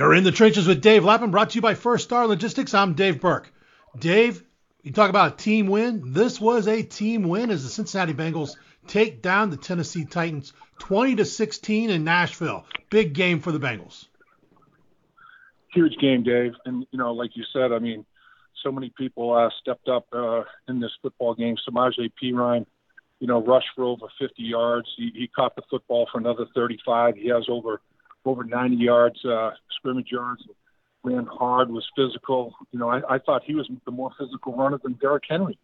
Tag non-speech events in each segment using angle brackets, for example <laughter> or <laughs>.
You're in the trenches with Dave Lapham, brought to you by First Star Logistics. I'm Dave Burke. Dave, you talk about a team win. This was a team win as the Cincinnati Bengals take down the Tennessee Titans 20 to 16 in Nashville. Big game for the Bengals. Huge game, Dave. And you know, like you said, I mean, so many people uh, stepped up uh, in this football game. Samaje Perine, you know, rushed for over 50 yards. He, he caught the football for another 35. He has over over 90 yards uh, scrimmage yards. Ran hard, was physical. You know, I, I thought he was the more physical runner than Derrick Henry.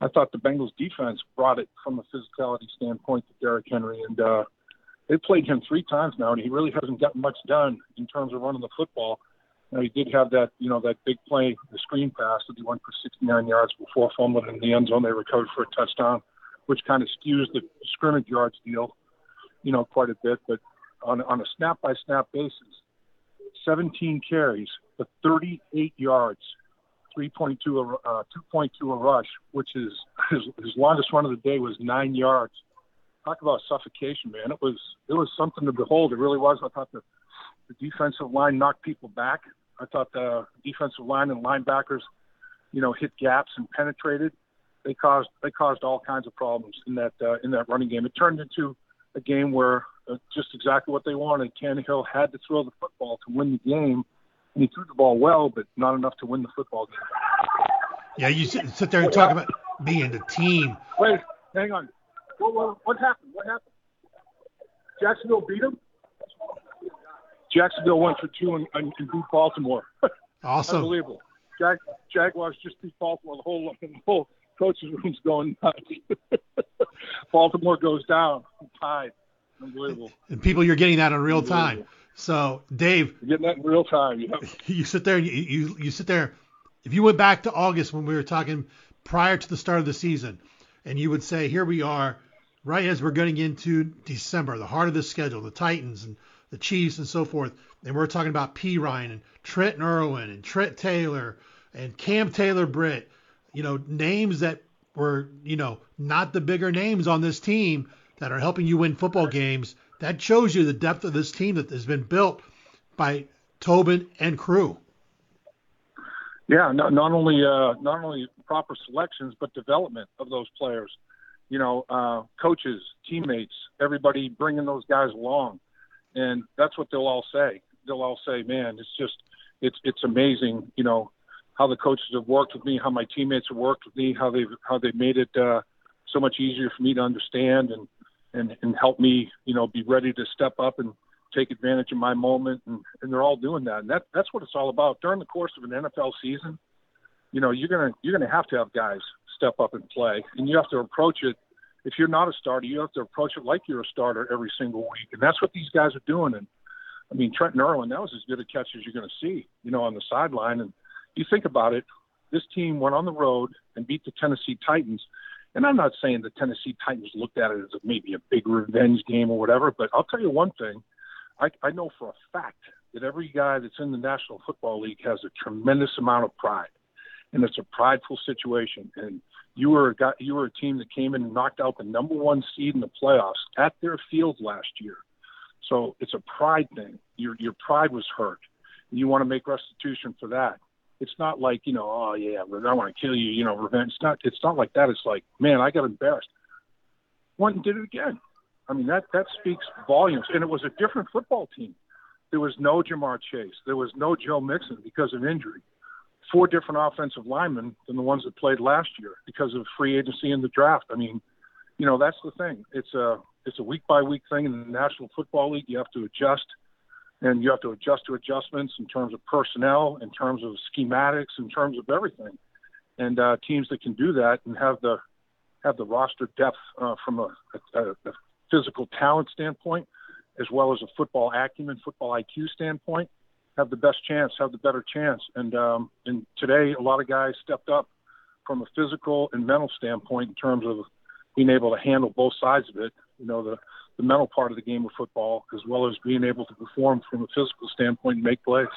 I thought the Bengals defense brought it from a physicality standpoint to Derrick Henry, and uh, they played him three times now, and he really hasn't gotten much done in terms of running the football. Now, he did have that, you know, that big play, the screen pass that he went for 69 yards before fumbling in the end zone. They recovered for a touchdown, which kind of skews the scrimmage yards deal, you know, quite a bit. But on, on a snap by snap basis, 17 carries for 38 yards, 3.2 uh, 2.2 a rush, which is his, his longest run of the day was nine yards. Talk about suffocation, man! It was it was something to behold. It really was. I thought the the defensive line knocked people back. I thought the defensive line and linebackers, you know, hit gaps and penetrated. They caused they caused all kinds of problems in that uh, in that running game. It turned into a game where Uh, just exactly what they wanted. Tannehill had to throw the football to win the game, and he threw the ball well, but not enough to win the football game. Yeah, you sit, sit there and talk about being the team. Wait, hang on. What, what, what happened? What happened? Jacksonville beat them. Jacksonville went for two and, and, and beat Baltimore. <laughs> Awesome. Unbelievable. Jag, Jaguars just beat Baltimore. The whole the whole coaches room's going nuts. <laughs> Baltimore goes down, tied. Unbelievable. And people, you're getting that in real time. So, Dave, you're getting that in real time. Yep. <laughs> You sit there and you, you you sit there. If you went back to August when we were talking prior to the start of the season, and you would say, here we are, right as we're getting into December, the heart of the schedule, the Titans and the Chiefs and so forth, and we're talking about Perine and Trent Irwin and Trent Taylor and Cam Taylor Britt, you know, names that were, you know, not the bigger names on this team that are helping you win football games. That shows you the depth of this team that has been built by Tobin and crew. Yeah, not, not only uh, not only proper selections, but development of those players. You know, uh, coaches, teammates, everybody bringing those guys along, and that's what they'll all say. They'll all say, "Man, it's just it's it's amazing." You know, how the coaches have worked with me, how my teammates have worked with me, how they've how they've made it uh, so much easier for me to understand and and and help me, you know, be ready to step up and take advantage of my moment. And, and they're all doing that, and that that's what it's all about. During the course of an NFL season, you know, you're gonna you're gonna have to have guys step up and play, and you have to approach it. If you're not a starter, you have to approach it like you're a starter every single week, and that's what these guys are doing. And I mean, Trenton Irwin, that was as good a catch as you're going to see, you know, on the sideline. And you think about it, this team went on the road and beat the Tennessee Titans. And I'm not saying the Tennessee Titans looked at it as maybe a big revenge game or whatever, but I'll tell you one thing. I, I know for a fact that every guy that's in the National Football League has a tremendous amount of pride, and it's a prideful situation. And you were a guy, you were a team that came in and knocked out the number one seed in the playoffs at their field last year. So it's a pride thing. Your your pride was hurt. You want to make restitution for that it's not like you know, oh yeah, I want to kill you, you know, revenge. It's not. It's not like that. It's like, man, I got embarrassed. Went and did it again. I mean, that that speaks volumes. And it was a different football team. There was no Ja'Marr Chase. There was no Joe Mixon because of injury. Four different offensive linemen than the ones that played last year because of free agency in the draft. I mean, you know, that's the thing. It's a it's a week by week thing in the National Football League. You have to adjust and you have to adjust to adjustments in terms of personnel, in terms of schematics, in terms of everything. And uh, teams that can do that and have the have the roster depth uh, from a, a, a physical talent standpoint, as well as a football acumen, football IQ standpoint, have the best chance, have the better chance. And um, and today, a lot of guys stepped up from a physical and mental standpoint in terms of being able to handle both sides of it. You know, the the mental part of the game of football, as well as being able to perform from a physical standpoint and make plays.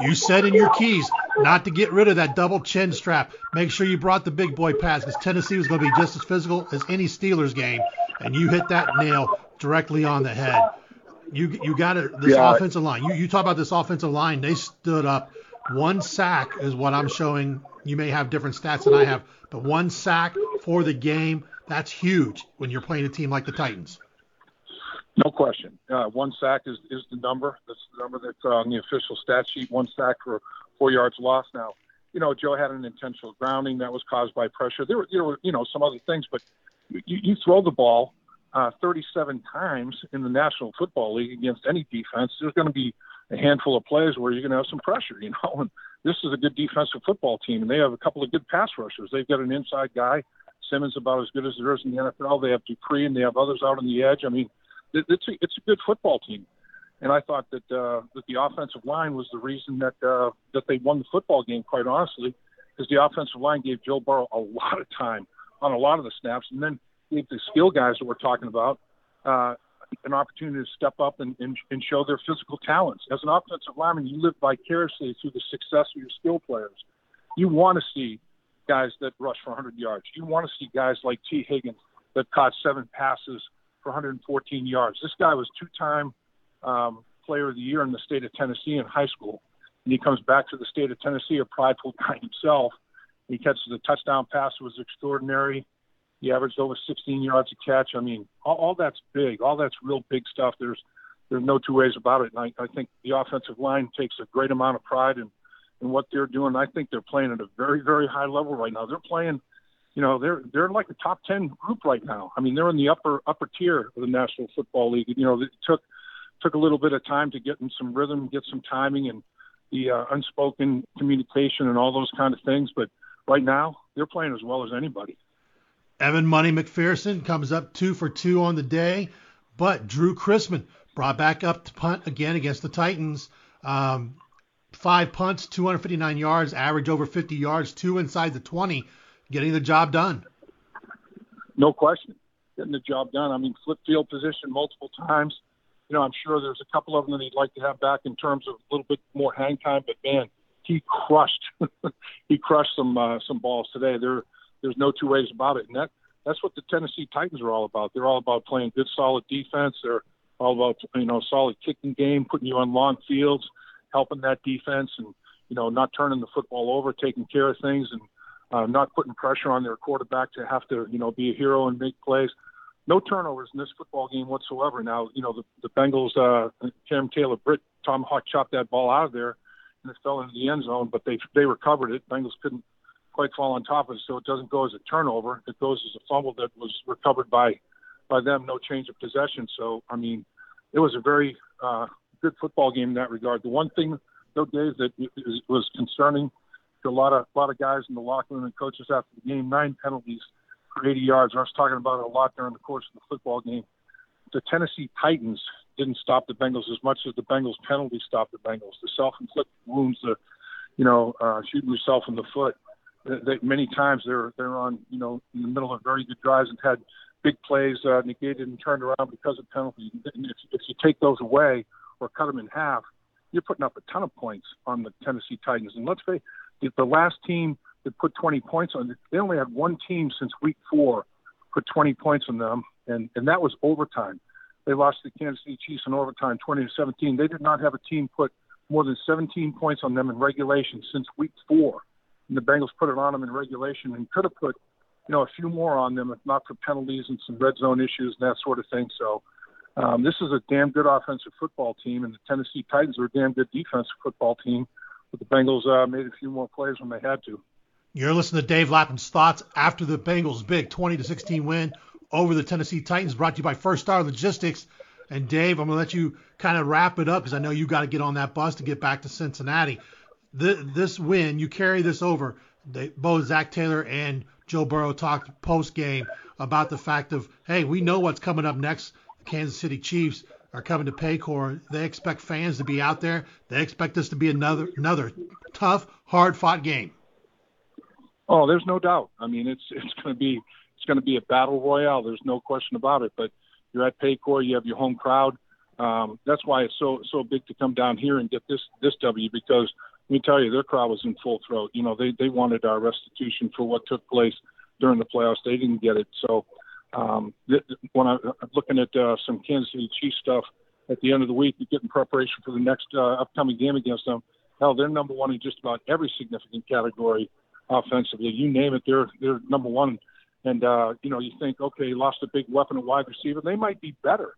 You said in your keys not to get rid of that double chin strap. Make sure you brought the big boy pads because Tennessee was going to be just as physical as any Steelers game, and you hit that nail directly on the head. You you got it. This yeah. offensive line. You you talk about this offensive line. They stood up. One sack is what I'm showing. You may have different stats than I have, but one sack for the game. That's huge when you're playing a team like the Titans. No question. Uh, one sack is, is the number. That's the number that's on the official stat sheet. One sack for four yards lost. Now, you know, Joe had an intentional grounding that was caused by pressure. There were, there were you know, some other things, but you, you throw the ball uh, 37 times in the National Football League against any defense. There's going to be a handful of plays where you're going to have some pressure, <laughs> you know. And this is a good defensive football team, and they have a couple of good pass rushers. They've got an inside guy, Simmons, about as good as there is in the NFL. They have Dupree, and they have others out on the edge. I mean, it's a, it's a good football team. And I thought that uh, that the offensive line was the reason that uh, that they won the football game. Quite honestly, because the offensive line gave Joe Burrow a lot of time on a lot of the snaps, and then gave the skill guys that we're talking about uh, an opportunity to step up and, and, and show their physical talents. As an offensive lineman, you live vicariously through the success of your skill players. You want to see guys that rush for 100 yards. You want to see guys like Tee Higgins that caught seven passes for 114 yards. This guy was two-time um, Player of the Year in the state of Tennessee in high school, and he comes back to the state of Tennessee a prideful guy himself. He catches a touchdown pass was extraordinary. He averaged over 16 yards a catch. I mean, all, all that's big. All that's real big stuff. There's there's no two ways about it. And I, I think the offensive line takes a great amount of pride in in what they're doing. I think they're playing at a very very high level right now. They're playing you know they're they're like a top ten group right now. I mean they're in the upper upper tier of the National Football League. You know it took took a little bit of time to get in some rhythm, get some timing, and the uh, unspoken communication and all those kind of things. But right now they're playing as well as anybody. Evan Money McPherson comes up two for two on the day, but Drue Chrisman brought back up to punt again against the Titans. Um, five punts, 259 yards, average over 50 yards, two inside the 20 getting the job done. No question, getting the job done. I mean, flip field position multiple times. You know, I'm sure there's a couple of them that he'd like to have back in terms of a little bit more hang time. But man, he crushed, <laughs> he crushed some uh, some balls today. There, there's no two ways about it, and that that's what the Tennessee Titans are all about. They're all about playing good, solid defense. They're all about you know solid kicking game, putting you on long fields, helping that defense, and you know not turning the football over, taking care of things, and uh, not putting pressure on their quarterback to have to, you know, be a hero and make plays. No turnovers in this football game whatsoever. Now, you know, the, the Bengals, uh, Cam Taylor Britt, Tomahawk chopped that ball out of there and it fell into the end zone, but they they recovered it. Bengals couldn't quite fall on top of it, so it doesn't go as a turnover. It goes as a fumble that was recovered by by them. No change of possession. So, I mean, it was a very uh, good football game in that regard. The one thing, though, Dave, that was concerning to a lot of a lot of guys in the locker room and coaches after the game. Nine penalties for 80 yards. I was talking about it a lot during the course of the football game. The Tennessee Titans didn't stop the Bengals as much as the Bengals penalty stopped the Bengals. The self-inflicted wounds, the you know uh, shooting yourself in the foot. They, they, many times they're they're on you know in the middle of very good drives and had big plays uh, negated and turned around because of penalties. And if, if you take those away or cut them in half, you're putting up a ton of points on the Tennessee Titans. And let's face the last team that put 20 points on, they only had one team since week four put 20 points on them, and, and that was overtime. They lost the Kansas City Chiefs in overtime, 20 to 17. They did not have a team put more than 17 points on them in regulation since week four. And the Bengals put it on them in regulation and could have put, you know, a few more on them if not for penalties and some red zone issues and that sort of thing. So um, this is a damn good offensive football team, and the Tennessee Titans are a damn good defensive football team but the Bengals uh, made a few more plays when they had to. You're listening to Dave Lapham's thoughts after the Bengals' big 20 to 16 win over the Tennessee Titans, brought to you by First Star Logistics. And Dave, I'm gonna let you kind of wrap it up because I know you got to get on that bus to get back to Cincinnati. The, this win, you carry this over. They, both Zac Taylor and Joe Burrow talked post game about the fact of, hey, we know what's coming up next. Kansas City Chiefs are coming to Paycor. They expect fans to be out there. They expect this to be another another tough, hard fought game. Oh, there's no doubt. I mean, it's it's going to be it's going to be a battle royale. There's no question about it. But you're at Paycor. You have your home crowd. Um, that's why it's so so big to come down here and get this this W because let me tell you, their crowd was in full throat. You know, they they wanted our restitution for what took place during the playoffs. They didn't get it. So um, when I, am looking at uh, some Kansas City Chiefs stuff at the end of the week to get in preparation for the next uh, upcoming game against them. Hell, they're number one in just about every significant category offensively. You name it, they're they're number one. And uh, you know, you think, okay, lost a big weapon at wide receiver. They might be better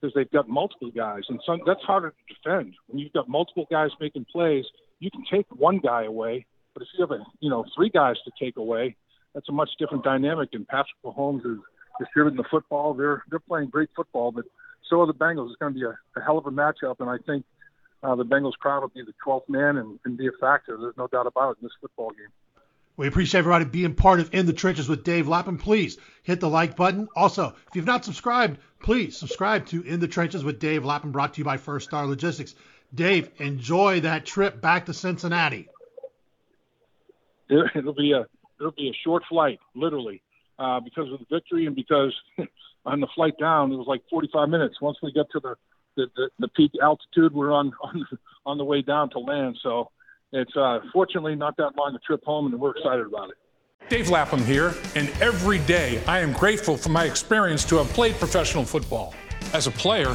because they've got multiple guys, and some, that's harder to defend. When you've got multiple guys making plays, you can take one guy away, but if you have a you know three guys to take away, that's a much different dynamic. And Patrick Mahomes is distributing the football. They're they're playing great football, but so are the Bengals. It's going to be a, a hell of a matchup, and I think uh, the Bengals crowd will be the 12th man and, and be a factor. There's no doubt about it in this football game. We appreciate everybody being part of In the Trenches with Dave Lapham. Please hit the like button. Also, if you've not subscribed, please subscribe to In the Trenches with Dave Lapham, brought to you by First Star Logistics. Dave, enjoy that trip back to Cincinnati. It'll be a it'll be a short flight, literally, uh, because of the victory and because <laughs> on the flight down it was like 45 minutes. Once we get to the the, the, the peak altitude, we're on <laughs> on on the way down to land. So it's uh, fortunately not that long a trip home, and we're excited about it. Dave Lapham here, and every day I am grateful for my experience to have played professional football. As a player,